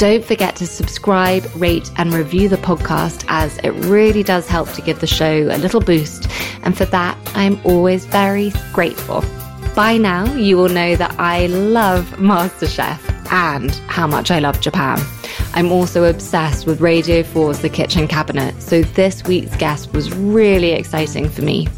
Don't forget to subscribe, rate, and review the podcast as it really does help to give the show a little boost. And for that, I'm always very grateful. By now, you will know that I love MasterChef and how much I love Japan. I'm also obsessed with Radio 4's The Kitchen Cabinet, so this week's guest was really exciting for me.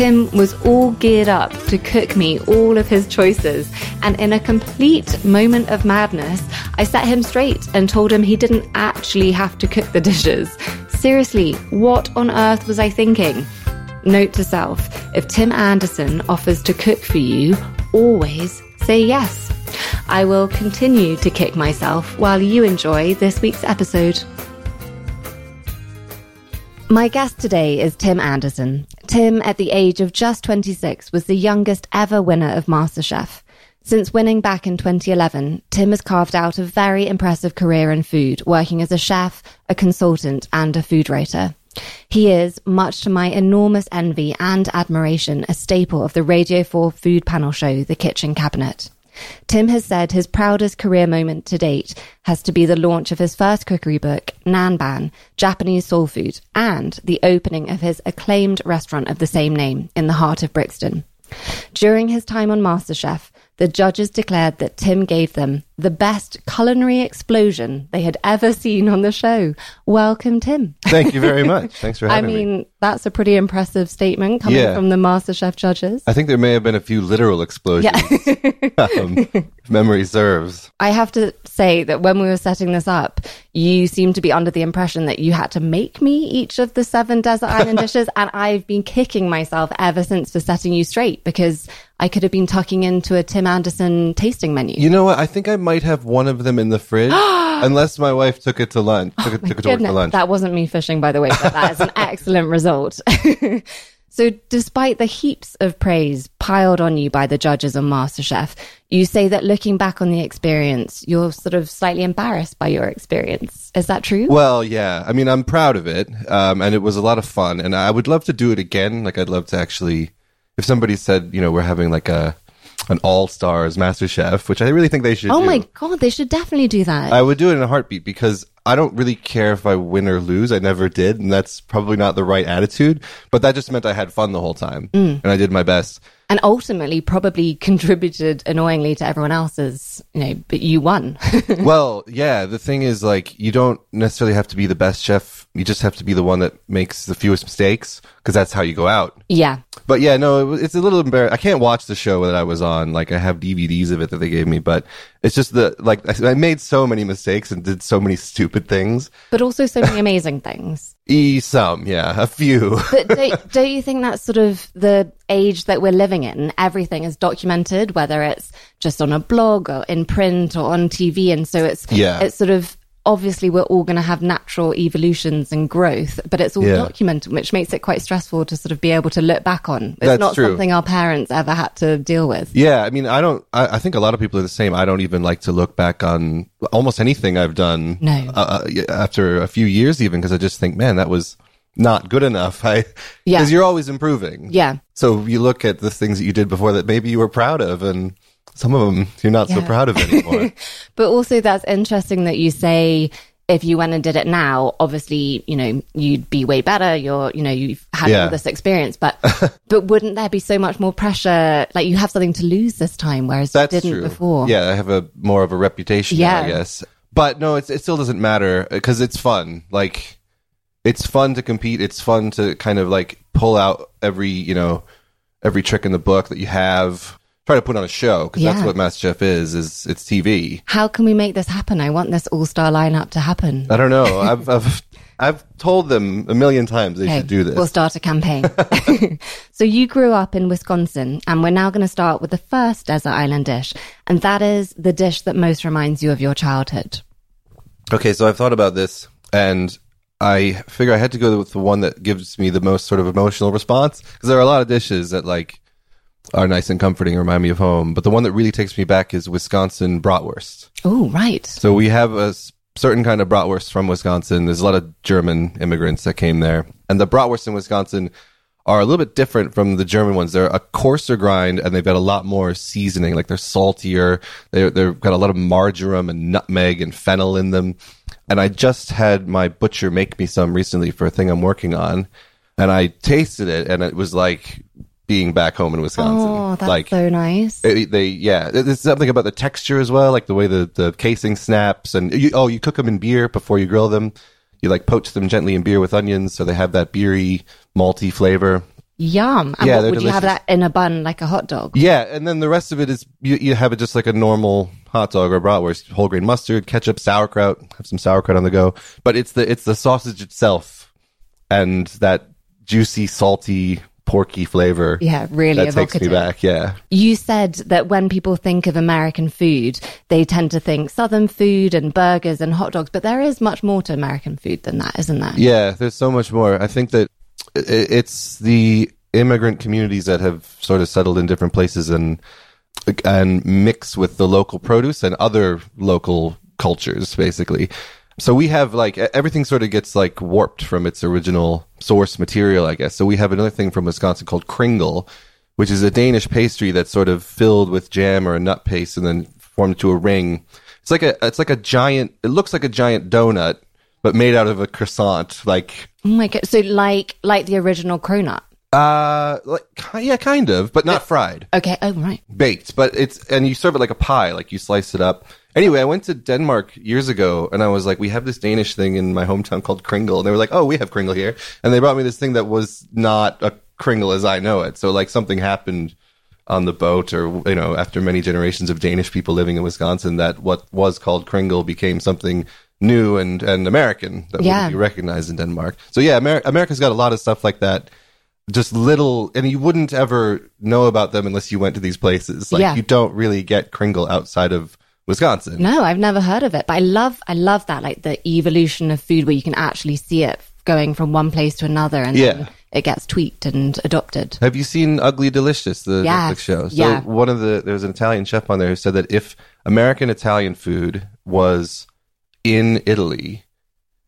Tim was all geared up to cook me all of his choices, and in a complete moment of madness, I set him straight and told him he didn't actually have to cook the dishes. Seriously, what on earth was I thinking? Note to self if Tim Anderson offers to cook for you, always say yes. I will continue to kick myself while you enjoy this week's episode. My guest today is Tim Anderson. Tim, at the age of just 26, was the youngest ever winner of MasterChef. Since winning back in 2011, Tim has carved out a very impressive career in food, working as a chef, a consultant, and a food writer. He is, much to my enormous envy and admiration, a staple of the Radio 4 food panel show, The Kitchen Cabinet. Tim has said his proudest career moment to date has to be the launch of his first cookery book, Nanban, Japanese Soul Food, and the opening of his acclaimed restaurant of the same name in the heart of Brixton. During his time on MasterChef, the judges declared that Tim gave them the best culinary explosion they had ever seen on the show. Welcome, Tim. Thank you very much. Thanks for having me. I mean, me. that's a pretty impressive statement coming Yeah. from the MasterChef judges. I think there may have been a few literal explosions. um, if memory serves. I have to say that when we were setting this up, you seemed to be under the impression that you had to make me each of the seven desert island dishes. And I've been kicking myself ever since for setting you straight because I could have been tucking into a Tim Anderson tasting menu. You know what? I think I might have one of them in the fridge, unless my wife took it to lunch. Took it, took it to work for lunch. That wasn't me fishing, by the way, but that is an excellent result. so, despite the heaps of praise piled on you by the judges on MasterChef, you say that looking back on the experience, you're sort of slightly embarrassed by your experience. Is that true? Well, yeah. I mean, I'm proud of it, um, and it was a lot of fun, and I would love to do it again. Like, I'd love to actually, if somebody said, you know, we're having like a an all stars Master Chef, which I really think they should. oh do. my God, they should definitely do that. I would do it in a heartbeat because I don't really care if I win or lose. I never did, and that's probably not the right attitude. But that just meant I had fun the whole time, Mm. and I did my best. and ultimately, probably contributed annoyingly to everyone else's, you know, but you won. well, yeah, the thing is, like, you don't necessarily have to be the best chef. You just have to be the one that makes the fewest mistakes because that's how you go out. yeah. But yeah, no, it, it's a little embarrassing. I can't watch the show that I was on. Like, I have DVDs of it that they gave me, but it's just the like I made so many mistakes and did so many stupid things. But also so many amazing things. E some, yeah, a few. But don't, don't you think that's sort of the age that we're living in? Everything is documented, whether it's just on a blog or in print or on TV. And so it's, Yeah. it's sort of, obviously we're all going to have natural evolutions and growth, but it's all Yeah. documented, which makes it quite stressful to sort of be able to look back on. It's That's not true. something our parents ever had to deal with. Yeah, I mean, I don't. I, I think a lot of people are the same. I don't even like to look back on almost anything I've done. No. Uh, uh, after a few years, even because I just think, man, that was not good enough. I Yeah. because you're always improving. Yeah. So you look at the things that you did before that maybe you were proud of, and some of them you're not so proud of anymore. But also, that's interesting that you say if you went and did it now, obviously, you know, you'd be way better. You're, you know, you've had Yeah. all this experience, but but wouldn't there be so much more pressure? Like you have something to lose this time, whereas That's you didn't true. before. Yeah, I have a more of a reputation. Yeah. I guess. But no, it's, it still doesn't matter because it's fun. Like, it's fun to compete. It's fun to kind of like pull out every you know every trick in the book that you have. Try to put on a show because Yeah. that's what MasterChef is. Is it's TV. How can we make this happen? I want this all star lineup to happen. I don't know. I've I've I've told them a million times they Okay, should do this. We'll start a campaign. so you grew up in Wisconsin, and we're now going to start with the first desert island dish, and that is the dish that most reminds you of your childhood. Okay, so I've thought about this, and I figure I had to go with the one that gives me the most sort of emotional response because there are a lot of dishes that like are nice and comforting, remind me of home. But the one that really takes me back is Wisconsin bratwurst. Oh, right. So we have a certain kind of bratwurst from Wisconsin. There's a lot of German immigrants that came there, and the bratwurst in Wisconsin are a little bit different from the German ones. They're a coarser grind, and they've got a lot more seasoning. Like they're saltier. They're they've got a lot of marjoram and nutmeg and fennel in them. And I just had my butcher make me some recently for a thing I'm working on, and I tasted it, and it was like being back home in Wisconsin. Oh, that's like so nice. it- they yeah there's something about the texture as well like the way the, the casing snaps and you, oh you cook them in beer before you grill them you like poach them gently in beer with onions so they have that beery malty flavor Yum. And Yeah, what would you have that in a bun like a hot dog? yeah and then the rest of it is you, you have it just like a normal hot dog or bratwurst whole grain mustard ketchup sauerkraut have some sauerkraut on the go but it's the it's the sausage itself and that juicy salty porky flavor Yeah, really that takes me back yeah You said that when people think of American food, they tend to think Southern food and burgers and hot dogs, but there is much more to American food than that, isn't there? Yeah, there's so much more. I think that it's the immigrant communities that have sort of settled in different places and and mix with the local produce and other local cultures, basically. So we have like everything sort of gets like warped from its original source material, I guess. So we have another thing from Wisconsin called Kringle, which is a Danish pastry that's sort of filled with jam or a nut paste and then formed into a ring. It's like a it's like a giant. It looks like a giant donut, but made out of a croissant. Like Oh my god! So like like the original cronut. uh, like yeah, kind of, but not fried, Okay. Oh right. baked. But it's and you serve it like a pie. Like you slice it up. Anyway, I went to Denmark years ago, and I was like, we have this Danish thing in my hometown called Kringle, and they were like, oh, we have Kringle here, and they brought me this thing that was not a Kringle as I know it. So like something happened on the boat or you know after many generations of Danish people living in Wisconsin that what was called Kringle became something new and and American that Yeah. wouldn't be recognized in Denmark. So yeah, Amer- America's got a lot of stuff like that. Just little, and you wouldn't ever know about them unless you went to these places. Like Yeah. you don't really get Kringle outside of Wisconsin. No, I've never heard of it, but I love I love that like the evolution of food where you can actually see it going from one place to another and Yeah. then it gets tweaked and adopted. Have you seen Ugly Delicious, the Yes, Netflix show? So yeah. one of the there was an Italian chef on there who said that if American Italian food was in Italy,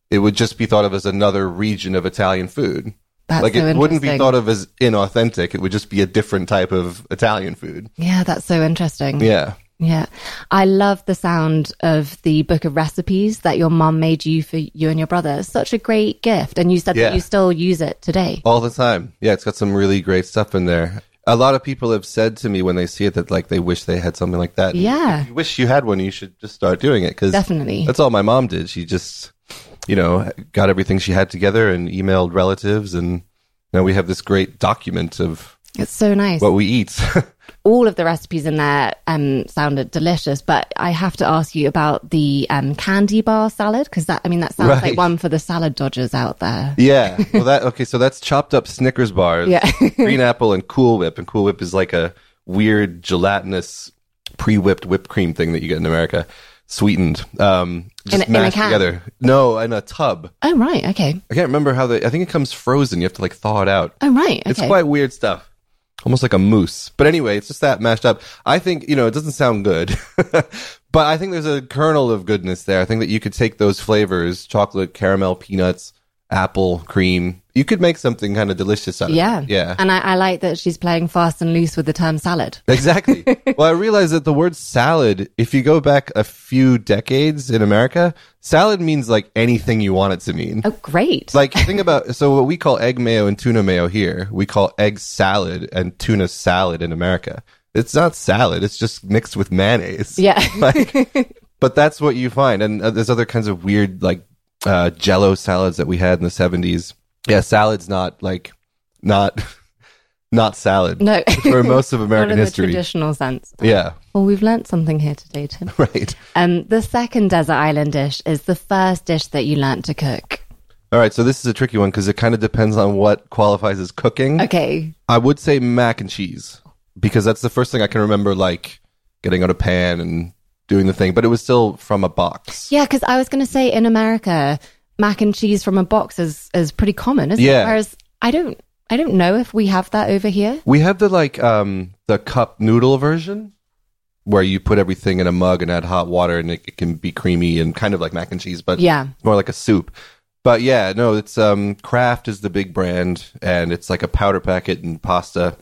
it would just be thought of as another region of Italian food. That's like so it wouldn't be thought of as inauthentic. It would just be a different type of Italian food. Yeah, that's so interesting. Yeah. Yeah. I love the sound of the book of recipes that your mum made you for you and your brother. Such a great gift. And you said Yeah. that you still use it today. All the time. Yeah, it's got some really great stuff in there. A lot of people have said to me when they see it that like they wish they had something like that. Yeah. If you wish you had one, you should just start doing it because Definitely. that's all my mom did. She just, you know, got everything she had together and emailed relatives, and now we have this great document of It's so nice. what we eat. All of the recipes in there um, sounded delicious, but I have to ask you about the um, candy bar salad because that, I mean, that sounds Right. like one for the salad dodgers out there. yeah. Well, that okay. So that's chopped up Snickers bars, Yeah. green apple, and Cool Whip. And Cool Whip is like a weird gelatinous pre-whipped whipped cream thing that you get in America, sweetened, um, just In in mashed can? together. No, in a tub. Oh, right. Okay. I can't remember how the. I think it comes frozen. You have to like thaw it out. Oh, right. Okay. It's quite weird stuff. Almost like a mousse. But anyway, it's just that mashed up. I think, you know, it doesn't sound good. but I think there's a kernel of goodness there. I think that you could take those flavors, chocolate, caramel, peanuts, apple, cream. You could make something kind of delicious out of yeah. it. Yeah. And I, I like that she's playing fast and loose with the term salad. Exactly. well, I realize that the word salad, if you go back a few decades in America, salad means like anything you want it to mean. Oh, great. Like think about so what we call egg mayo and tuna mayo here, we call egg salad and tuna salad in America. It's not salad; it's just mixed with mayonnaise. yeah. Like, but that's what you find, and uh, there's other kinds of weird like uh, Jello salads that we had in the '70s. Yeah, salad's not like not not salad no. for most of American in the history. traditional sense. Yeah, Well, we've learnt something here today, Tim. right. Um, the second desert island dish is the first dish that you learnt to cook. All right, so this is a tricky one because it kind of depends on what qualifies as cooking. Okay. I would say mac and cheese because that's the first thing I can remember, like getting out a pan and doing the thing. But it was still from a box. Yeah, because I was going to say in America, mac and cheese from a box is is pretty common, isn't Yeah. it? Whereas I don't I don't know if we have that over here. We have the like um the cup noodle version where you put everything in a mug and add hot water and it, it can be creamy and kind of like mac and cheese, but Yeah. more like a soup. But yeah, no, it's um Kraft is the big brand and it's like a powder packet and pasta.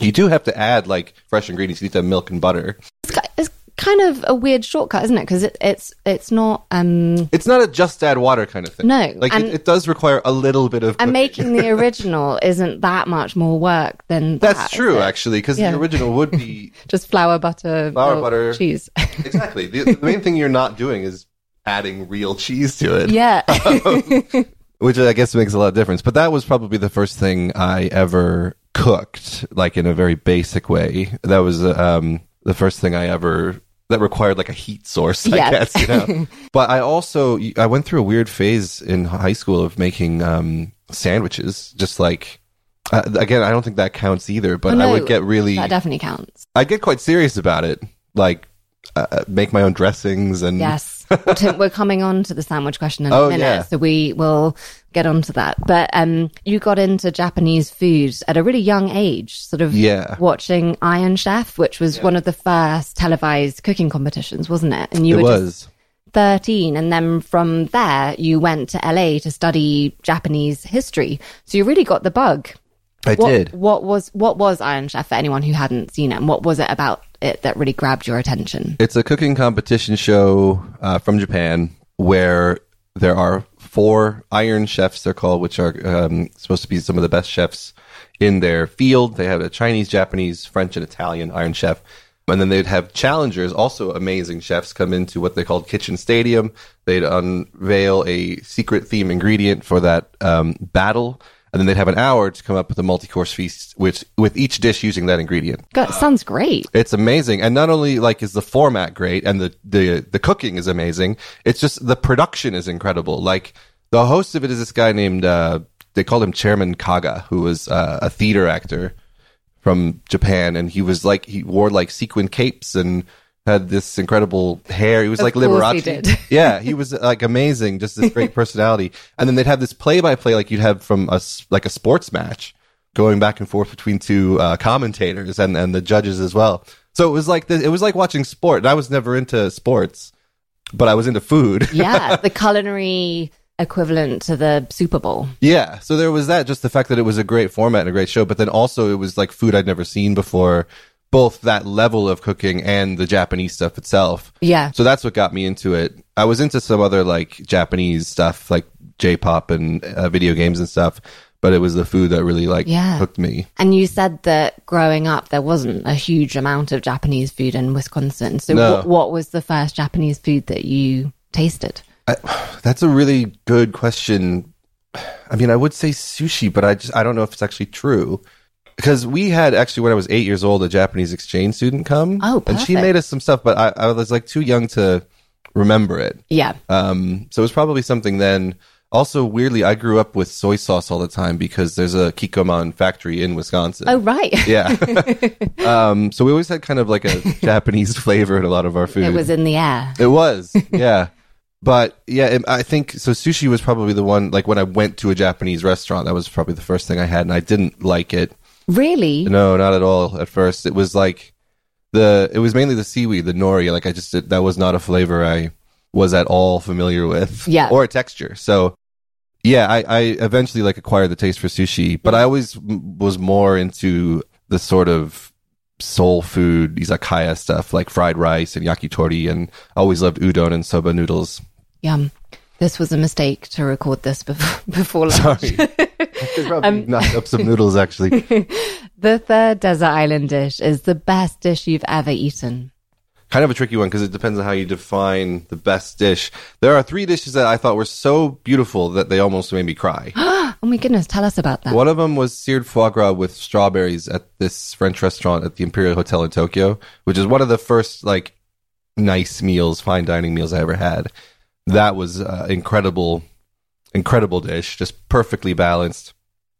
You do have to add like fresh ingredients. You need to have milk and butter. It's, it's kind of a weird shortcut, isn't it? Because it, it's it's not um It's not a just add water kind of thing. No, like and- it, it does require a little bit of. and making the original isn't that much more work than That's that, is true, actually, because Yeah. the original would be Just flour, butter, Flour, butter. cheese. exactly the, the main thing you're not doing is adding real cheese to it. yeah. which I guess makes a lot of difference. But that was probably the first thing I ever cooked, like in a very basic way. That was um, the first thing I ever that required like a heat source, I Yeah. guess. You know. but I also I went through a weird phase in high school of making um, sandwiches, just like. Uh, again, I don't think that counts either, but Oh, no, I would get really, that definitely counts. I get quite serious about it. Like, uh, make my own dressings and Yes. Well, Tim, we're coming on to the sandwich question in Oh, a minute, yeah. so we will get onto that. But um, you got into Japanese food at a really young age, sort of Yeah. watching Iron Chef, which was one of the first televised cooking competitions, wasn't it? And you it were was. just 13 and then from there you went to LA to study Japanese history. So you really got the bug. I What, did. What was what was Iron Chef for anyone who hadn't seen it? And what was it about it that really grabbed your attention? It's a cooking competition show uh, from Japan where there are four iron chefs, they're called, which are um, supposed to be some of the best chefs in their field. They have a Chinese, Japanese, French, and Italian iron chef. And then they'd have challengers, also amazing chefs, come into what they called Kitchen Stadium. They'd unveil a secret theme ingredient for that um, battle. And then they'd have an hour to come up with a multi-course feast, which with each dish using that ingredient. God, sounds great. It's amazing, and not only like is the format great, and the the the cooking is amazing. It's just the production is incredible. Like the host of it is this guy named uh, they called him Chairman Kaga, who was uh, a theater actor from Japan, and he was like he wore like sequin capes and had this incredible hair. He was Of like he Liberace. did. yeah, he was like amazing, just this great personality. And then they'd have this play by play like you'd have from a like a sports match going back and forth between two uh, commentators and, and the judges as well. So it was like the, it was like watching sport. And I was never into sports, but I was into food. Yeah, the culinary equivalent to the Super Bowl. yeah. So there was that, just the fact that it was a great format and a great show, but then also it was like food I'd never seen before. Both that level of cooking and the Japanese stuff itself. Yeah. So that's what got me into it. I was into some other like Japanese stuff, like J-pop and uh, video games and stuff, but it was the food that really like Yeah. hooked me. And you said that growing up, there wasn't a huge amount of Japanese food in Wisconsin. So, No. what, what was the first Japanese food that you tasted? That's a really good question. I mean, I would say sushi, but I just I don't know if it's actually true. Because we had actually when I was eight years old, a Japanese exchange student come. Oh, and she made us some stuff, but I, I was like too young to remember it. Yeah. Um, so it was probably something then. Also, weirdly, I grew up with soy sauce all the time because there's a Kikkoman factory in Wisconsin. Oh, right. Yeah. um, so we always had kind of like a Japanese flavor in a lot of our food. it was in the air. It was, yeah. But yeah, it, I think so. Sushi was probably the one. Like when I went to a Japanese restaurant, that was probably the first thing I had, and I didn't like it. Really? No, not at all. At first, it was like the. It was mainly the seaweed, the nori. Like I just that was not a flavor I was at all familiar with. Yeah. or a texture. So yeah, I, I eventually like acquired the taste for sushi, but I always m- was more into the sort of soul food izakaya stuff like fried rice and yakitori, and always loved udon and soba noodles. Yum. This was a mistake to record this before, before lunch. Sorry, I could probably Um, knock up some noodles actually. The third desert island dish is the best dish you've ever eaten. kind of a tricky one because it depends on how you define the best dish. There are three dishes that I thought were so beautiful that they almost made me cry. Oh my goodness, tell us about that. One of them was seared foie gras with strawberries at this French restaurant at the Imperial Hotel in Tokyo, which is one of the first like nice meals, fine dining meals I ever had. That was uh, incredible, incredible dish, just perfectly balanced.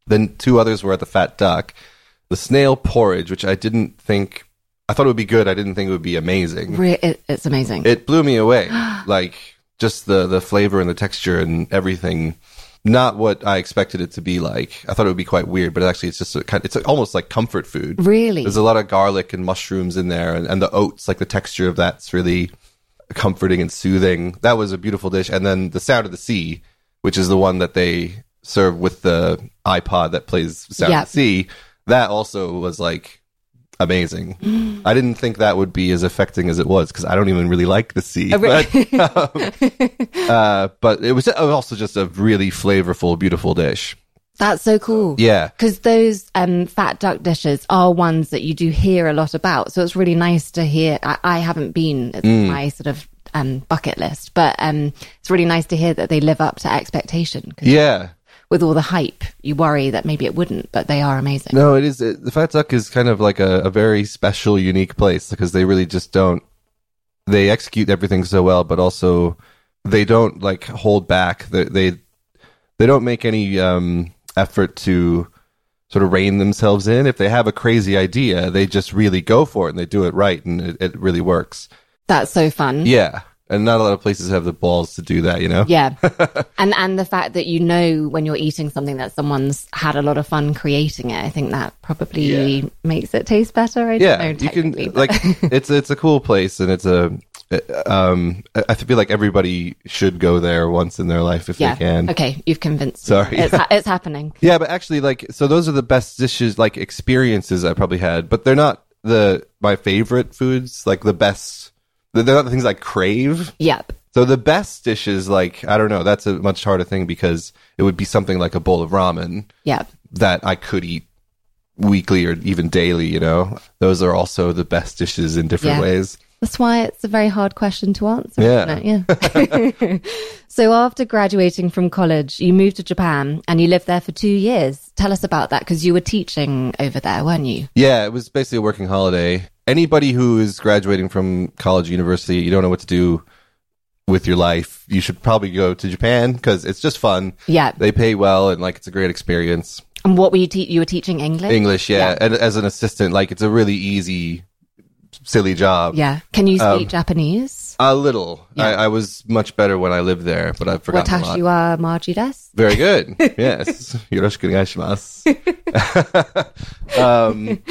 Then two others were at the Fat Duck, the snail porridge, which I didn't think. I thought it would be good. I didn't think it would be amazing. Re- it, it's amazing. It blew me away. like just the the flavor and the texture and everything. Not what I expected it to be like. I thought it would be quite weird, but actually, it's just a kind. It's almost like comfort food. Really? There's a lot of garlic and mushrooms in there, and, and the oats, like the texture of that's really comforting and soothing. That was a beautiful dish. And then the Sound of the Sea, which is the one that they serve with the iPod that plays Sound Yeah. of the Sea, that also was like amazing. I didn't think that would be as affecting as it was because I don't even really like the sea. But, um, uh, but it was also just a really flavorful, beautiful dish. That's so cool. Yeah. Because those um, fat duck dishes are ones that you do hear a lot about. So it's really nice to hear. I, I haven't been, it's Mm. my sort of um, bucket list, but um, it's really nice to hear that they live up to expectation. 'Cause Yeah. with all the hype, you worry that maybe it wouldn't, but they are amazing. No, it is. It, the Fat Duck is kind of like a, a very special, unique place because they really just don't. They execute everything so well, but also they don't like hold back. They they, they don't make any um, effort to sort of rein themselves in. If they have a crazy idea, they just really go for it and they do it right, and it, it really works. That's so fun. Yeah, and not a lot of places have the balls to do that. You know. Yeah. and and the fact that you know when you're eating something that someone's had a lot of fun creating it, I think that probably Yeah. makes it taste better. I don't yeah know, you can but- like it's it's a cool place and it's a um i feel like everybody should go there once in their life if yeah. they can Okay, you've convinced Sorry. me. It's, ha- it's happening. yeah but actually like so those are the best dishes like experiences i probably had but they're not the my favorite foods like the best they're not the things i crave Yep. so the best dishes like i don't know that's a much harder thing because it would be something like a bowl of ramen Yep. that I could eat weekly or even daily, you know. Those are also the best dishes in different Yeah. ways. That's why it's a very hard question to answer. Yeah. Isn't it? Yeah. so after graduating from college, you moved to Japan and you lived there for two years. Tell us about that because you were teaching over there, weren't you? Yeah, it was basically a working holiday. Anybody who is graduating from college, university, you don't know what to do with your life, you should probably go to Japan because it's just fun. Yeah. They pay well and like it's a great experience. And what were you te- you were teaching English? English, yeah. Yeah. And as an assistant, like it's a really easy, silly job. Yeah. Can you speak Um, Japanese? A little. Yeah. I, I was much better when I lived there, but I've forgotten a lot. Wa maji desu. Very good. Yes. Yoroshiku onegaishimasu. um,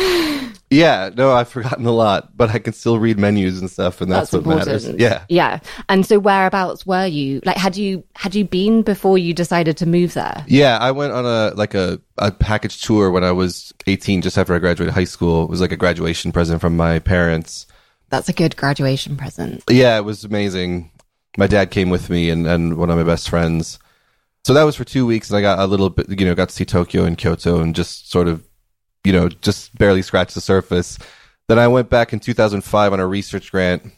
yeah, no, I've forgotten a lot, but I can still read menus and stuff, and that's, That's what important. matters. Yeah. Yeah. And so whereabouts were you? Like had you had you been before you decided to move there? Yeah, I went on a like a, a package tour when I was 18, just after I graduated high school. It was like a graduation present from my parents. That's a good graduation present. Yeah, it was amazing. My dad came with me and, and one of my best friends. So that was for two weeks, and I got a little bit, you know, got to see Tokyo and Kyoto and just sort of, you know, just barely scratched the surface. Then I went back in 2005 on a research grant,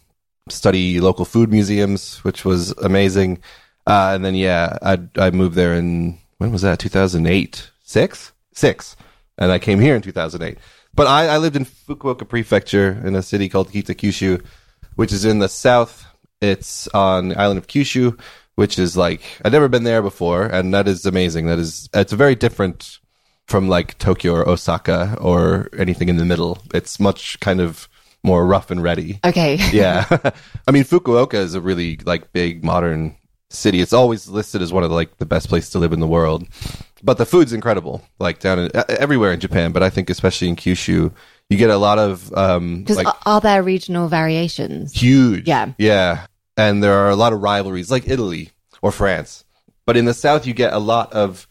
study local food museums, which was amazing. Uh, and then, yeah, I, I moved there in, when was that? 2008? Six? Six. And I came here in 2008. But I, I lived in Fukuoka Prefecture in a city called Kitakyushu, which is in the south. It's on the island of Kyushu, which is like, I'd never been there before. And that is amazing. That is, it's very different from like Tokyo or Osaka or anything in the middle. It's much kind of more rough and ready. Okay. Yeah. I mean, Fukuoka is a really like big modern city. It's always listed as one of like the best places to live in the world. But the food's incredible, like down in, uh, everywhere in Japan, but I think especially in Kyushu, you get a lot of um Because like are, are there regional variations? huge. Yeah. Yeah. And there are a lot of rivalries like Italy or France. But in the south you get a lot of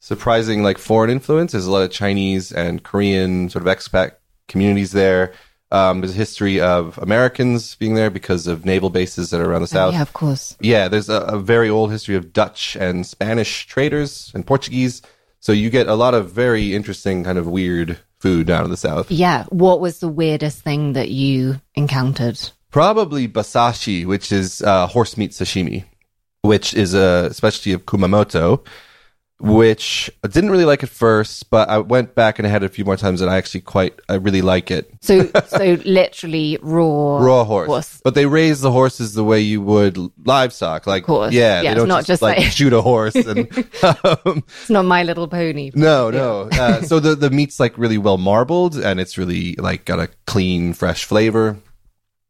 surprising like foreign influence. There's a lot of Chinese and Korean sort of expat communities there. Um, there's a history of Americans being there because of naval bases that are around the south. Yeah, of course. Yeah, there's a, a very old history of Dutch and Spanish traders and Portuguese. So you get a lot of very interesting kind of weird food down in the south. Yeah. What was the weirdest thing that you encountered? Probably basashi, which is uh, horse meat sashimi, which is a specialty of Kumamoto, which I didn't really like at first, but I went back and I had it a few more times and I actually quite, I really like it. So, so literally raw, Raw horse. But they raise the horses the way you would livestock. Like, yeah, Yeah, they don't it's not just, just like, like- shoot a horse and, um, It's not My Little Pony. No, no. Uh, so the the meat's like really well marbled, and it's really like got a clean, fresh flavor.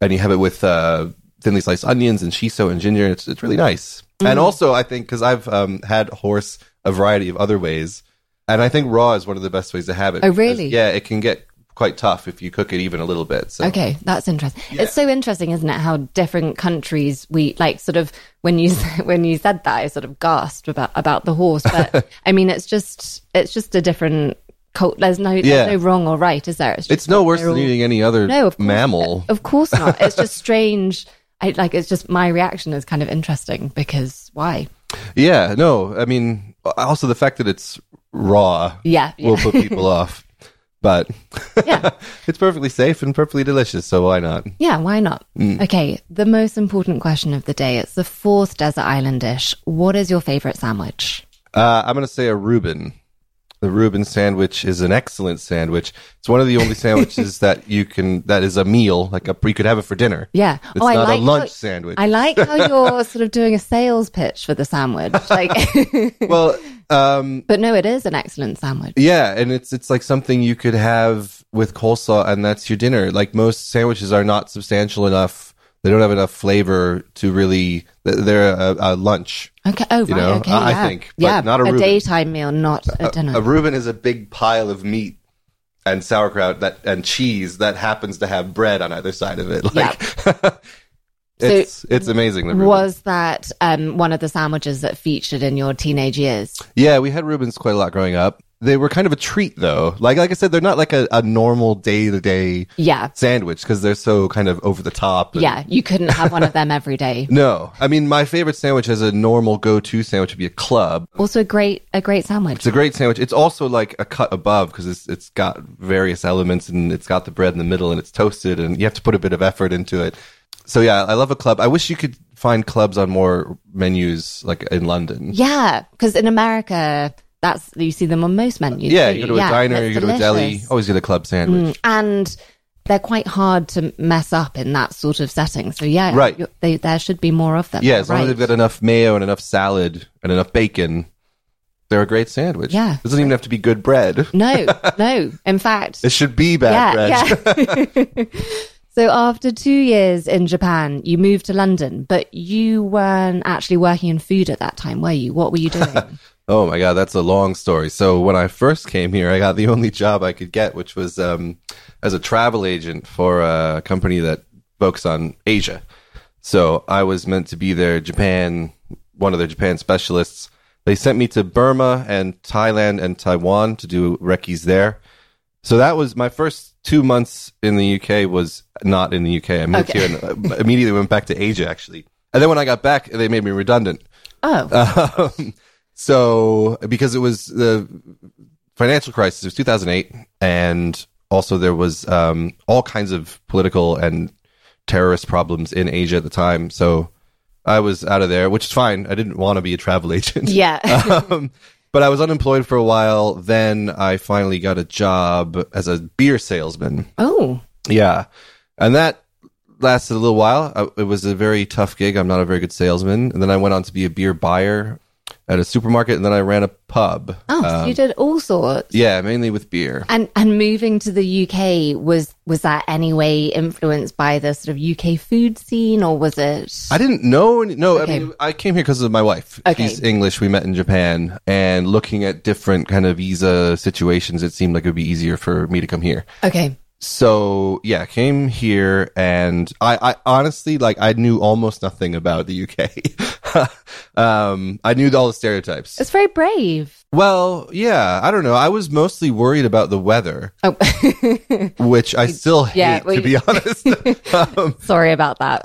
And you have it with uh, thinly sliced onions and shiso and ginger. It's it's really nice. And also, I think because I've um, had horse a variety of other ways, and I think raw is one of the best ways to have it. Oh, really? yeah, it can get quite tough if you cook it even a little bit. So Okay, that's interesting. It's so interesting, isn't it? How different countries we like. Sort of when you when you said that, I sort of gasped about about the horse. But I mean, it's just it's just a different cult. There's no Yeah. there's no wrong or right, is there? just it's no worse than eating any other no of course, mammal. Of course not. It's just strange. I like. It's just my reaction is kind of interesting because why? Yeah, no, I mean, also the fact that it's raw Yeah, yeah. will put people off. But Yeah. it's perfectly safe and perfectly delicious, so why not? Yeah, why not? Mm. Okay, the most important question of the day. It's the fourth desert island dish. What is your favorite sandwich? Uh, I'm going to say a Reuben. The Reuben sandwich is an excellent sandwich. It's one of the only sandwiches that you can that is a meal, like a you could have it for dinner. Yeah. It's I not like a lunch how- sandwich. I like how you're sort of doing a sales pitch for the sandwich. Like, well, um, but no, it is an excellent sandwich. yeah, and it's it's like something you could have with coleslaw, and that's your dinner. Like most sandwiches are not substantial enough; they don't have enough flavor to really. They're a, a lunch. Okay. Oh, right. You know, okay. I- I think, but yeah. not a Reuben. daytime meal, not a dinner. A Reuben is a big pile of meat and sauerkraut that and cheese that happens to have bread on either side of it. Like it's it's amazing. The Reuben. was that um, one of the sandwiches that featured in your teenage years? yeah, we had Reubens quite a lot growing up. They were kind of a treat though. Like like I said, they're not like a, a normal day to day Yeah. sandwich because they're so kind of over the top. and- Yeah. You couldn't have one of them every day. No, I mean my favorite sandwich as a normal go to sandwich would be a club. Also, a great, a great sandwich. It's a great sandwich. It's also like a cut above because it's it's got various elements and it's got the bread in the middle and it's toasted and you have to put a bit of effort into it. So yeah, I love a club. I wish you could find clubs on more menus like in London. Yeah, because in America, that's you see them on most menus. Yeah, you go to a Yeah, diner, you go to a deli, delicious. always get a club sandwich. Mm, and they're quite hard to mess up in that sort of setting. So yeah, Right. They, there should be more of them. Yeah, as long right. as they've got enough mayo and enough salad and enough bacon, they're a great sandwich. Yeah. It doesn't even have to be good bread. no, no. In fact, It should be bad bread. yeah, yeah. so after two years in Japan, you moved to London, but you weren't actually working in food at that time, were you? What were you doing? Oh my god, that's a long story. So when I first came here, I got the only job I could get, which was um, as a travel agent for a company that focused on Asia. So I was meant to be their Japan, one of their Japan specialists. They sent me to Burma and Thailand and Taiwan to do recce's there. So that was my first two months in the UK was not in the UK. I moved Okay. here and uh, immediately went back to Asia actually. And then when I got back, they made me redundant. oh, Um, so because it was the financial crisis, it was 2008, and also there was um, all kinds of political and terrorist problems in Asia at the time. So I was out of there, which is fine. I didn't want to be a travel agent. yeah. um, but I was unemployed for a while. Then I finally got a job as a beer salesman. oh, Yeah. And that lasted a little while. I, it was a very tough gig. I'm not a very good salesman. And then I went on to be a beer buyer at a supermarket and then I ran a pub. oh, so you um, did all sorts. Yeah, mainly with beer. And and moving to the UK was was that any way influenced by the sort of UK food scene or was it? I didn't know. Any, no, Okay. I mean, I came here because of my wife. Okay. She's English. We met in Japan. And looking at different kind of visa situations, it seemed like it would be easier for me to come here. Okay, So yeah, came here and I, I honestly like I knew almost nothing about the UK. um, I knew all the stereotypes. it's very brave. Well, yeah, I don't know. I was mostly worried about the weather, Oh, which I still hate Yeah, to be honest. um, sorry about that.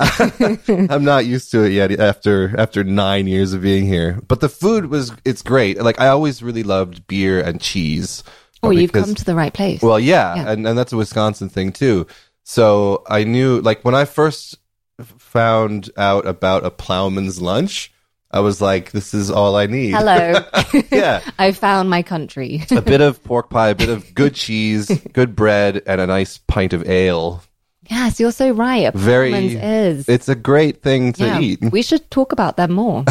I'm not used to it yet after after 9 years of being here. But the food was it's great. Like I always really loved beer and cheese. oh, you've come to the right place. Well, yeah, Yeah. And, and that's a Wisconsin thing too. So I knew, like, when I first found out about a plowman's lunch, I was like, this is all I need. Hello, yeah. I found my country. A bit of pork pie, a bit of good cheese, good bread, and a nice pint of ale. yes, you're so right. A Very, is. it's a great thing to Yeah, eat. We should talk about them more.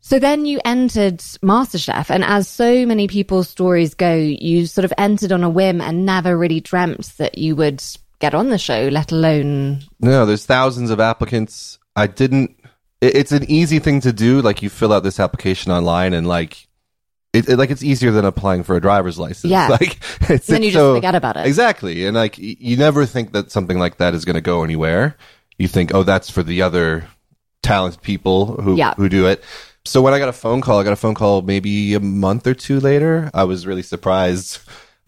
so then you entered MasterChef, and as so many people's stories go, you sort of entered on a whim and never really dreamt that you would get on the show, let alone. No, there's thousands of applicants. I didn't. It, it's an easy thing to do. Like you fill out this application online, and like it, it- like it's easier than applying for a driver's license. Yeah. like it's, Then you just so- forget about it. Exactly, and like y- you never think that something like that is going to go anywhere. You think, oh, that's for the other talented people who Yeah. who do it. So when I got a phone call, I got a phone call maybe a month or two later. I was really surprised.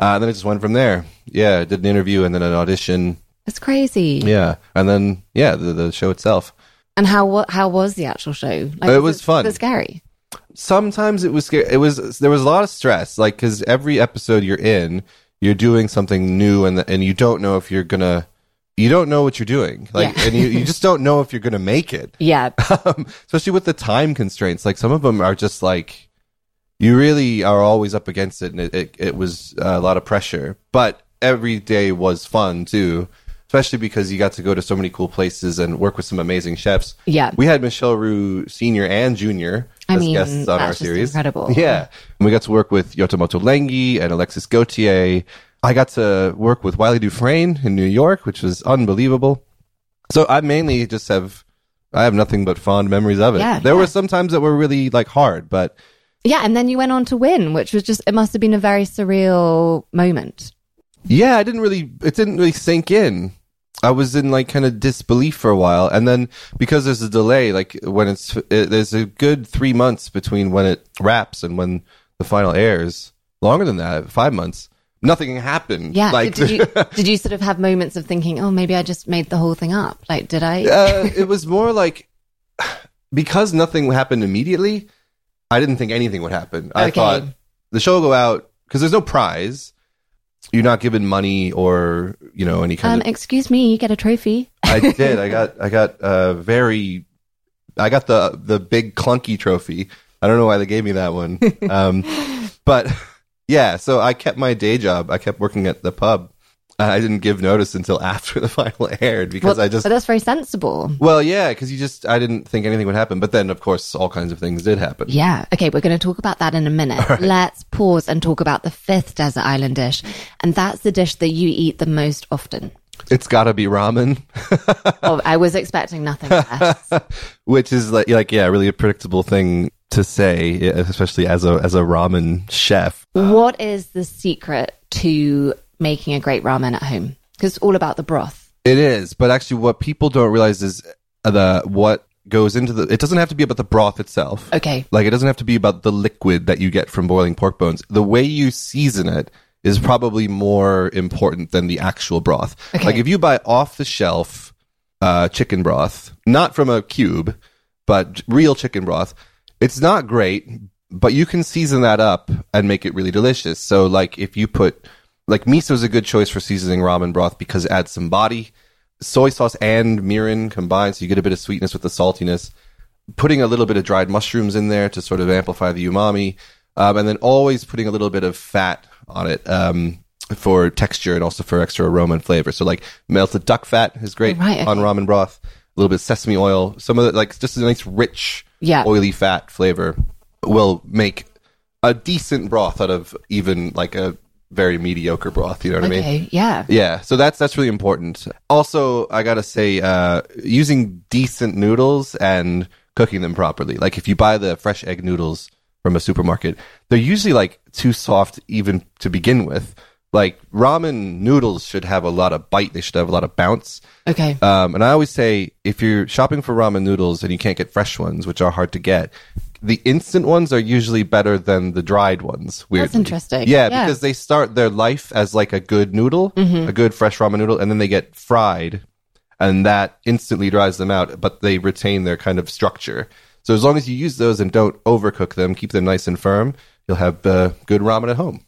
Uh, and then it just went from there. Yeah, did an interview and then an audition. It's crazy. Yeah, and then yeah, the the show itself. And how wa- how was the actual show? Like, It was fun. Was it scary? Sometimes it was scary. It was there was a lot of stress, like because every episode you're in, you're doing something new, and and you don't know if you're gonna, you don't know what you're doing, like, Yeah. and you you just don't know if you're gonna make it. Yeah. um, especially with the time constraints. Like some of them are just like you really are always up against it, and it it, it was a lot of pressure. But every day was fun too, especially because you got to go to so many cool places and work with some amazing chefs. Yeah. we had Michel Roux Senior and Junior I as mean, guests on our series. incredible. Yeah, and we got to work with Yotam Ottolenghi and Alexis Gauthier. I got to work with Wylie Dufresne in New York, which was unbelievable. So I mainly just have I have nothing but fond memories of it. Yeah, there yeah. were some times that were really like hard, but Yeah. And then you went on to win, which was just, it must have been a very surreal moment. yeah, I didn't really it didn't really sink in. I was in like kind of disbelief for a while, and then because there's a delay, like when it's it, there's a good three months between when it wraps and when the final airs. Longer than that, five months. Nothing happened. Yeah. like did, you, did you sort of have moments of thinking, oh, maybe I just made the whole thing up? Like, did I? uh, it was more like because nothing happened immediately. I didn't think anything would happen. I Okay. thought the show will go out because there's no prize. You're not given money or you know any kind Um, of. excuse me, you get a trophy. I did. I got. I got a very. I got the the big clunky trophy. I don't know why they gave me that one. Um, but yeah, so I kept my day job. I kept working at the pub. I didn't give notice until after the final aired because Well, I just but that's very sensible. well, yeah, because you just I didn't think anything would happen, but then of course all kinds of things did happen. Yeah. Okay, we're going to talk about that in a minute. Let's pause and talk about the fifth desert island dish. And that's the dish that you eat the most often. It's got to be ramen, oh, I was expecting nothing less. which is like like yeah, really a predictable thing to say, especially as a as a ramen chef. what is the secret to making a great ramen at home? Because it's all about the broth. It is, but actually, what people don't realize is the what goes into the. It doesn't have to be about the broth itself. Okay. Like it doesn't have to be about the liquid that you get from boiling pork bones. The way you season it is probably more important than the actual broth. Okay. Like if you buy off the shelf uh, chicken broth, not from a cube, but real chicken broth, it's not great, but you can season that up and make it really delicious. So like if you put like miso is a good choice for seasoning ramen broth because it adds some body. Soy sauce and mirin combined, so you get a bit of sweetness with the saltiness putting a little bit of dried mushrooms in there to sort of amplify the umami, um, and then always putting a little bit of fat on it um, for texture and also for extra aroma and flavor. So like melted duck fat is great right, on ramen broth. A little bit of sesame oil, some of the like just a nice rich, Yeah. oily fat flavor will make a decent broth out of even like a very mediocre broth. You know what I mean? Yeah. Yeah, so that's that's really important. Also, I gotta say, uh, using decent noodles and cooking them properly. Like if you buy the fresh egg noodles from a supermarket, they're usually like too soft even to begin with. Like ramen noodles should have a lot of bite. They should have a lot of bounce. Okay. Um, and I always say, if you're shopping for ramen noodles and you can't get fresh ones, which are hard to get, the instant ones are usually better than the dried ones. Weirdly. interesting. Yeah, Yeah. because they start their life as like a good noodle, a good fresh ramen noodle, and then they get fried, and that instantly dries them out. But they retain their kind of structure. So as long as you use those and don't overcook them, keep them nice and firm, you'll have uh, good ramen at home.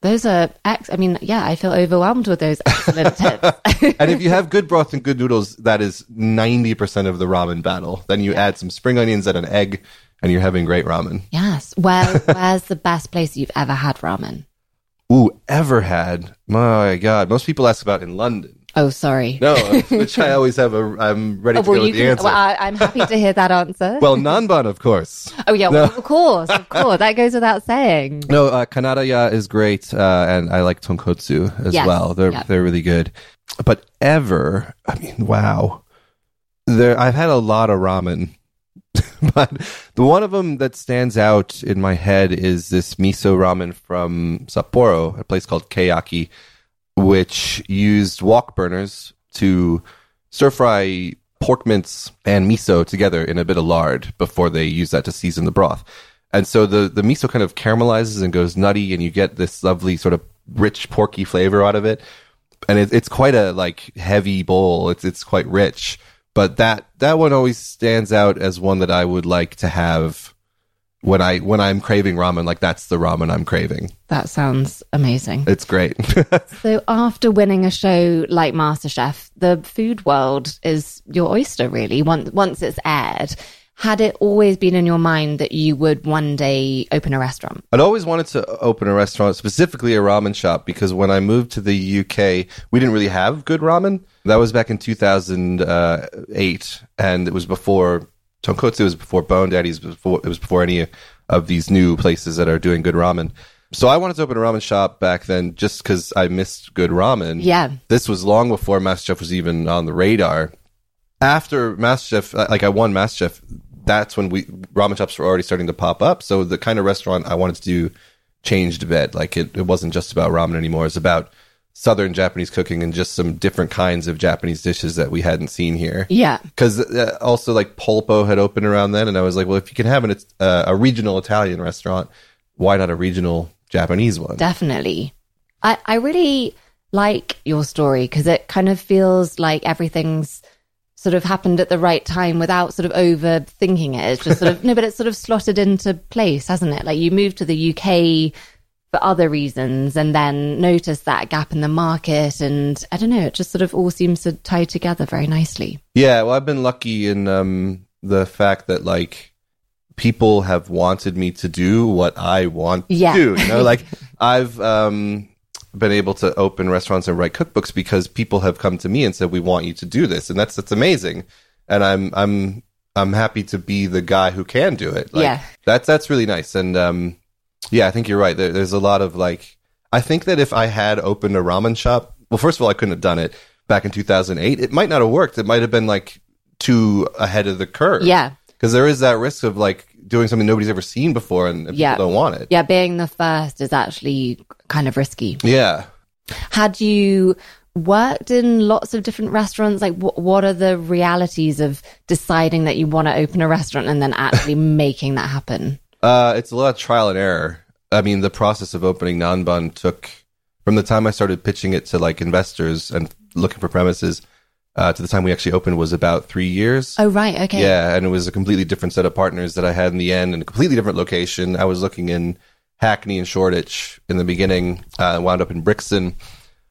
Those are ex. I mean, yeah, I feel overwhelmed with those excellent tips. and if you have good broth and good noodles, that is 90% of the ramen battle. Then you add some spring onions and an egg, and you're having great ramen. yes. Where, where's the best place you've ever had ramen? Ooh, ever had? My God. Most people ask about in London. Oh, sorry. No, which I always have a. I'm ready Oh, to well, go with the can, answer. well, I, I'm happy to hear that answer. well, nanban, of course. oh, yeah, well, of course, of course. That goes without saying. No, uh, Kanada-Ya is great, uh, and I like tonkotsu as Yes, well. They're yeah. they're really good. But ever, I mean, wow, there I've had a lot of ramen, but the one of them that stands out in my head is this miso ramen from Sapporo, a place called Keyaki, which used wok burners to stir fry pork mince and miso together in a bit of lard before they use that to season the broth. And so the, the miso kind of caramelizes and goes nutty and you get this lovely sort of rich porky flavor out of it. And it, it's quite a like heavy bowl. It's, it's quite rich, but that, that one always stands out as one that I would like to have when I, when I'm craving ramen. Like that's the ramen I'm craving. That sounds amazing. It's great. So, after winning a show like MasterChef, the food world is your oyster, really. Once once it's aired, had it always been in your mind that you would one day open a restaurant? I'd always wanted to open a restaurant, specifically a ramen shop, because when I moved to the UK, we didn't really have good ramen. That was back in 2008, and it was before Tonkotsu, it was before Bone Daddies, it was before, it was before any of these new places that are doing good ramen. So I wanted to open a ramen shop back then just because I missed good ramen. Yeah. This was long before MasterChef was even on the radar. After MasterChef, like I won MasterChef, that's when we ramen shops were already starting to pop up. So the kind of restaurant I wanted to do changed a bit. Like it, it wasn't just about ramen anymore. It's about Southern Japanese cooking and just some different kinds of Japanese dishes that we hadn't seen here. Yeah. Because uh, also like Polpo had opened around then, and I was like, well, if you can have an, uh, a regional Italian restaurant, why not a regional Japanese one? Definitely. I, I really like your story because it kind of feels like everything's sort of happened at the right time without sort of overthinking it. It's just sort of, no, but it's sort of slotted into place, hasn't it? Like you moved to the UK for other reasons and then noticed that gap in the market. And I don't know, it just sort of all seems to tie together very nicely. Yeah, well, I've been lucky in um, the fact that like people have wanted me to do what I want Yeah. to do. You know, like I've um, been able to open restaurants and write cookbooks because people have come to me and said, "We want you to do this," and that's that's amazing. And I'm I'm I'm happy to be the guy who can do it. Like, Yeah. that's that's really nice. And um, yeah, I think you're right. There, there's a lot of like, I think that if I had opened a ramen shop, well, first of all, I couldn't have done it back in 2008. It might not have worked. It might have been like too ahead of the curve. Yeah. Because there is that risk of like doing something nobody's ever seen before and, and Yeah. people don't want it. Yeah. Being the first is actually kind of risky. Yeah. Had you worked in lots of different restaurants? Like, wh- what are the realities of deciding that you want to open a restaurant and then actually making that happen? Uh, it's a lot of trial and error. I mean, the process of opening Nanban took from the time I started pitching it to like investors and looking for premises uh, to the time we actually opened was about three years. Oh, right. Okay. Yeah, and it was a completely different set of partners that I had in the end, and a completely different location. I was looking in Hackney and Shoreditch in the beginning. Uh, wound up in Brixton,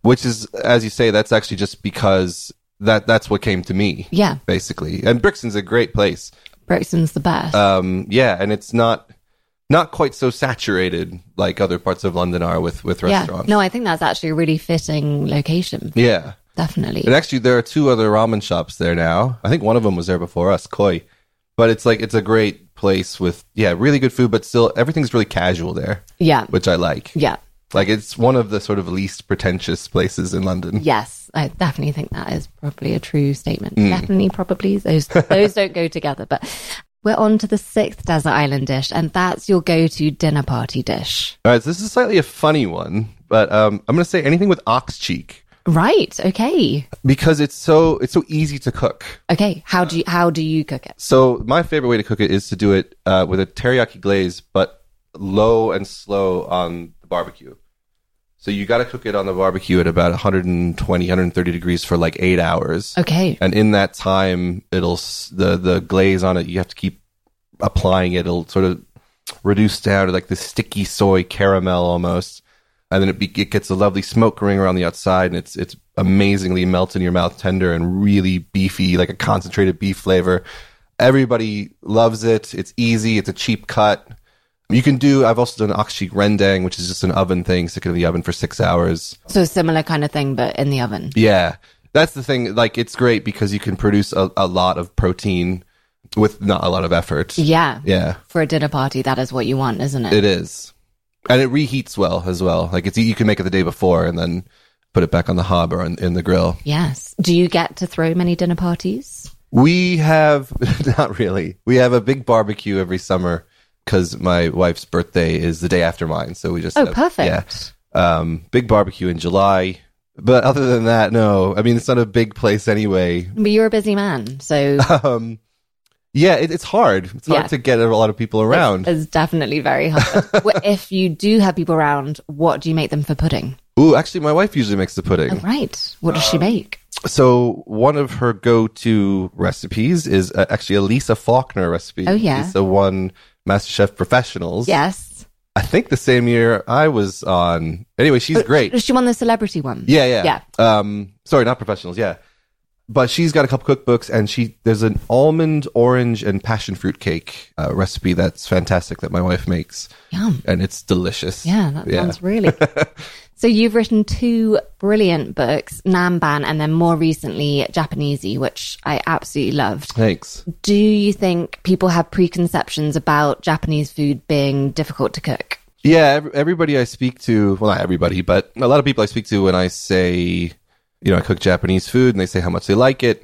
which is, as you say, that's actually just because that that's what came to me, Yeah. basically. And Brixton's a great place. Brixton's the best. Um, yeah, and it's not not quite so saturated like other parts of London are with with yeah. restaurants. No, I think that's actually a really fitting location. yeah. Definitely. And actually, there are two other ramen shops there now. I think one of them was there before us, Koi. But it's like it's a great place with yeah, really good food, but still everything's really casual there, Yeah. which I like. Yeah. Like it's one of the sort of least pretentious places in London. Yes, I definitely think that is probably a true statement. Mm. Definitely, probably those those don't go together. But we're on to the sixth desert island dish, and that's your go-to dinner party dish. All right, so this is slightly a funny one, but um, I'm going to say anything with ox cheek Right. Okay. because it's so it's so easy to cook. Okay. How do you how do you cook it? So my favorite way to cook it is to do it uh, with a teriyaki glaze, but low and slow on the barbecue. So you got to cook it on the barbecue at about 120, 130 degrees for like eight hours. Okay. And in that time, it'll the the glaze on it. You have to keep applying it. It'll sort of reduce down to like this sticky soy caramel almost, and then it, be, it gets a lovely smoke ring around the outside, and it's it's amazingly melts in your mouth, tender and really beefy, like a concentrated beef flavor. Everybody loves it. It's easy. It's a cheap cut. You can do. I've also done oxcheek rendang, which is just an oven thing. Stick it in the oven for six hours. So similar kind of thing, but in the oven. Yeah. That's the thing. Like, it's great because you can produce a, a lot of protein with not a lot of effort. Yeah. Yeah, For a dinner party, that is what you want, isn't it? it is, and it reheats well as well. Like, it's you can make it the day before and then put it back on the hob or in, in the grill. Yes. Do you get to throw many dinner parties? We have not really. We have a big barbecue every summer because my wife's birthday is the day after mine. So we just Oh, have- perfect. Yeah, um, big barbecue in July. But other than that, no. I mean, it's not a big place anyway. But you're a busy man, so Um, yeah, it, it's hard. It's hard Yeah. to get a lot of people around. it's definitely very hard. If you do have people around, what do you make them for pudding? Ooh, actually, my wife usually makes the pudding. Oh, right. What does she make? So one of her go-to recipes is uh, actually a Lisa Faulkner recipe. Oh, yeah. Lisa won MasterChef Professionals. Yes. I think the same year I was on. Anyway, she's great. She won the celebrity one? Yeah, yeah, Yeah. Um, sorry, not professionals. Yeah, but she's got a couple cookbooks, and she there's an almond, orange, and passion fruit cake uh, recipe that's fantastic that my wife makes, Yum. and it's delicious. Yeah, that sounds really. so you've written two brilliant books, Nanban, and then more recently JapanEasy, which I absolutely loved. Thanks. Do you think people have preconceptions about Japanese food being difficult to cook? Yeah, everybody I speak to, well, not everybody, but a lot of people I speak to when I say, you know, I cook Japanese food, and they say how much they like it,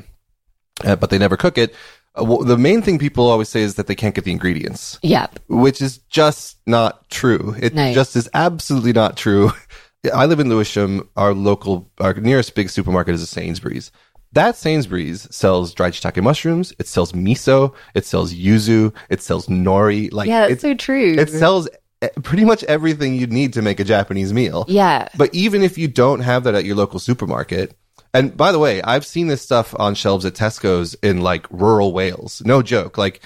uh, but they never cook it. Uh, well, the main thing people always say is that they can't get the ingredients. Yep. which is just not true. It No. just is absolutely not true. I live in Lewisham. Our local, our nearest big supermarket is a Sainsbury's. That Sainsbury's sells dried shiitake mushrooms. It sells miso. It sells yuzu. It sells nori. Like Yeah, that's it, so true. it sells pretty much everything you need to make a Japanese meal. yeah. But even if you don't have that at your local supermarket, and by the way, I've seen this stuff on shelves at Tesco's in like rural Wales. No joke. Like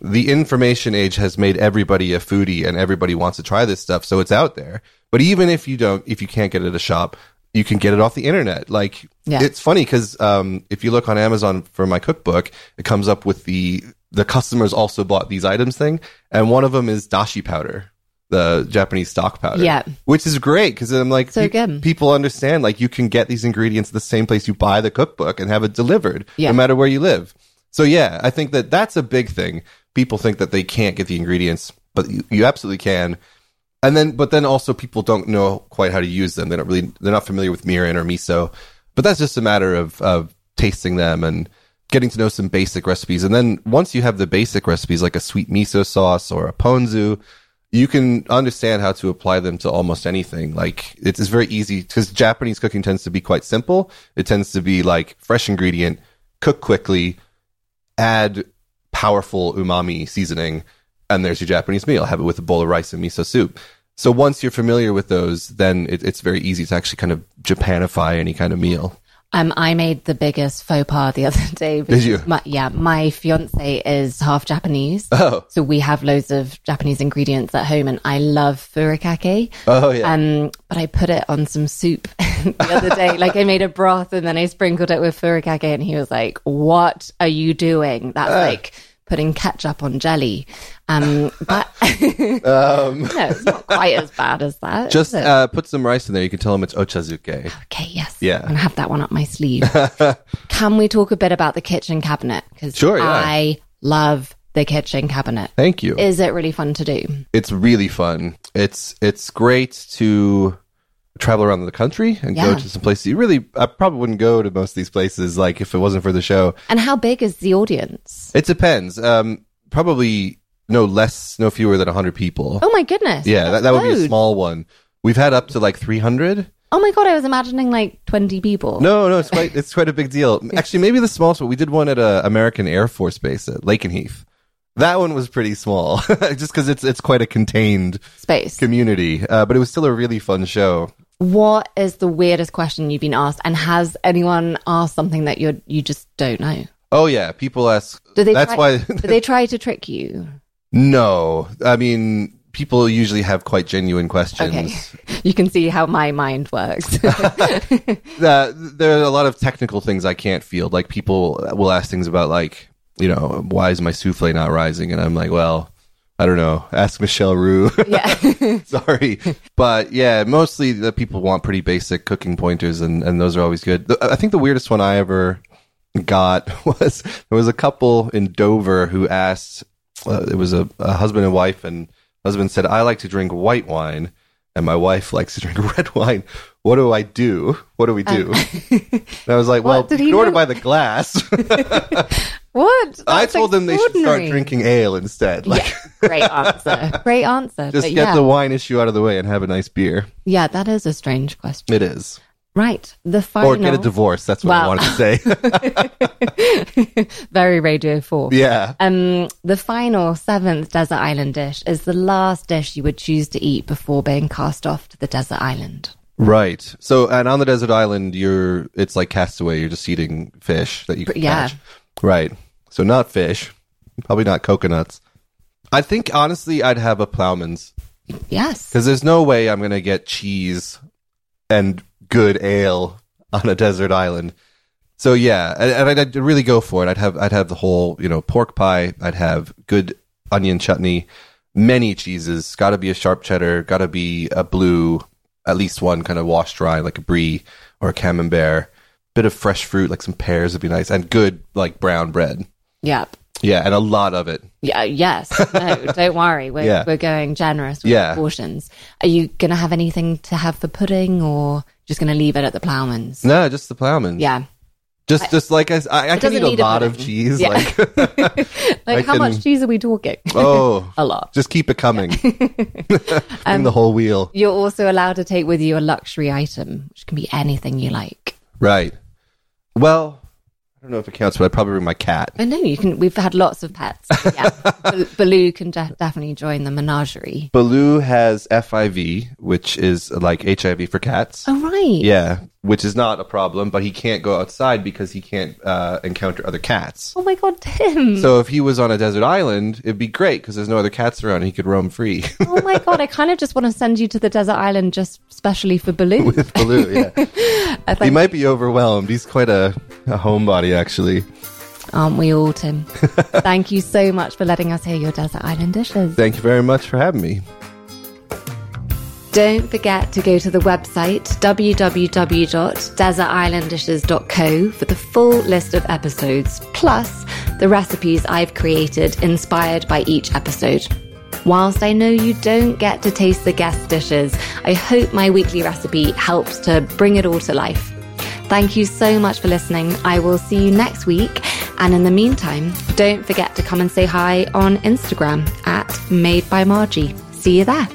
the information age has made everybody a foodie and everybody wants to try this stuff. So it's out there. But even if you don't, if you can't get it at a shop, you can get it off the internet. Like Yeah. it's funny because um, if you look on Amazon for my cookbook, it comes up with the the customers also bought these items thing, and one of them is dashi powder, the Japanese stock powder. Yeah. which is great because I'm like, So pe- good. people understand like you can get these ingredients the same place you buy the cookbook and have it delivered, Yeah. no matter where you live. So yeah, I think that that's a big thing. People think that they can't get the ingredients, but you, you absolutely can. And then, but then also people don't know quite how to use them. They don't really, they're not familiar with mirin or miso. But that's just a matter of of tasting them and getting to know some basic recipes. And then once you have the basic recipes, like a sweet miso sauce or a ponzu, you can understand how to apply them to almost anything. Like it's, very easy because Japanese cooking tends to be quite simple. It tends to be like fresh ingredient, cook quickly, add powerful umami seasoning, and there's your Japanese meal. Have it with a bowl of rice and miso soup. So once you're familiar with those, then it, it's very easy to actually kind of Japanify any kind of meal. Um, I made the biggest faux pas the other day. because you? My, yeah, my fiance is half Japanese. Oh, So we have loads of Japanese ingredients at home and I love furikake. oh yeah. Um, but I put it on some soup the other day. Like I made a broth and then I sprinkled it with furikake and he was like, what are you doing? That's like putting ketchup on jelly. Um, but um, no, it's not quite as bad as that. just uh, put some rice in there. You can tell them it's ochazuke. okay, yes. yeah. I'm going to have that one up my sleeve. Can we talk a bit about the kitchen cabinet? Because Sure, yeah. I love the kitchen cabinet. Thank you. Is it really fun to do? it's really fun. It's it's great to travel around the country and Yeah. go to some places you really I probably wouldn't go to most of these places like if it wasn't for the show. And how big is the audience? It depends. Um probably no less no fewer than 100 people. Oh my goodness. yeah, that, that would be a small one. We've had up to like 300. Oh my god, I was imagining like 20 people. No, no, it's quite it's quite a big deal. Actually, maybe the smallest one we did one at a American Air Force base at Lakenheath. That one was pretty small, just because it's it's quite a contained Space. community. Uh, but it was still a really fun show. What is the weirdest question you've been asked? And has anyone asked something that you you just don't know? Oh yeah, people ask. Do they that's try, why. do they try to trick you? no, I mean people usually have quite genuine questions. Okay. You can see how my mind works. Uh, there are a lot of technical things I can't field. Like people will ask things about like, you know, why is my souffle not rising? And I'm like, well, I don't know, ask Michel Roux. Yeah. Sorry. But yeah, mostly the people want pretty basic cooking pointers and, and those are always good. I think the weirdest one I ever got was there was a couple in Dover who asked, uh, it was a, a husband and wife and husband said, I like to drink white wine and my wife likes to drink red wine. What do I do? What do we do? and I was like, well, did you can order by the glass. What? I told them they should start drinking ale instead. Like, Yeah, great answer. Great answer. just get yeah. the wine issue out of the way and have a nice beer. yeah, that is a strange question. It is. Right. The final. Or get a divorce. That's what I wanted to say. Very Radio 4. yeah. Um, the final seventh desert island dish is the last dish you would choose to eat before being cast off to the desert island. Right. So, and on the desert island, you're, it's like castaway. You're just eating fish that you can Yeah. catch. Right. So not fish, probably not coconuts. I think honestly, I'd have a plowman's Yes. because there's no way I'm going to get cheese and good ale on a desert island. So yeah, and, and I'd, I'd really go for it. I'd have I'd have the whole you know pork pie. I'd have good onion chutney, many cheeses. Got to be a sharp cheddar. Got to be a blue. At least one kind of washed dry, like a brie or a camembert. Bit of fresh fruit, like some pears would be nice, and good like brown bread. Yep. Yeah, and a lot of it. Yeah, yes. No, don't worry. We're, Yeah. we're going generous with Yeah. portions. Are you going to have anything to have for pudding or just going to leave it at the ploughman's? No, just the plowman. Yeah. just just like I, I, I can eat a need a lot of cheese. Yeah. Like Like, how much cheese are we talking? oh, a lot. Just keep it coming. Um, the whole wheel. You're also allowed to take with you a luxury item, which can be anything you like. Right. Well, don't know if it counts, but I'd probably bring my cat. I know you can. We've had lots of pets. Yeah, Bal- Baloo can de- definitely join the menagerie. Baloo has FIV, which is like HIV for cats. Oh right. Yeah, which is not a problem, but he can't go outside because he can't uh, encounter other cats. Oh my god, Tim. So if he was on a desert island, it'd be great because there's no other cats around and he could roam free oh my god, I kind of just want to send you to the desert island just specially for Baloo. with Baloo. Yeah, he might be overwhelmed. He's quite a, a homebody, actually. aren't we all, Tim? Thank you so much for letting us hear your desert island dishes. Thank you very much for having me. Don't forget to go to the website www.desertislanddishes.co for the full list of episodes, plus the recipes I've created inspired by each episode. Whilst I know you don't get to taste the guest dishes, I hope my weekly recipe helps to bring it all to life. Thank you so much for listening. I will see you next week. And in the meantime, don't forget to come and say hi on Instagram at Made by Margie. See you there.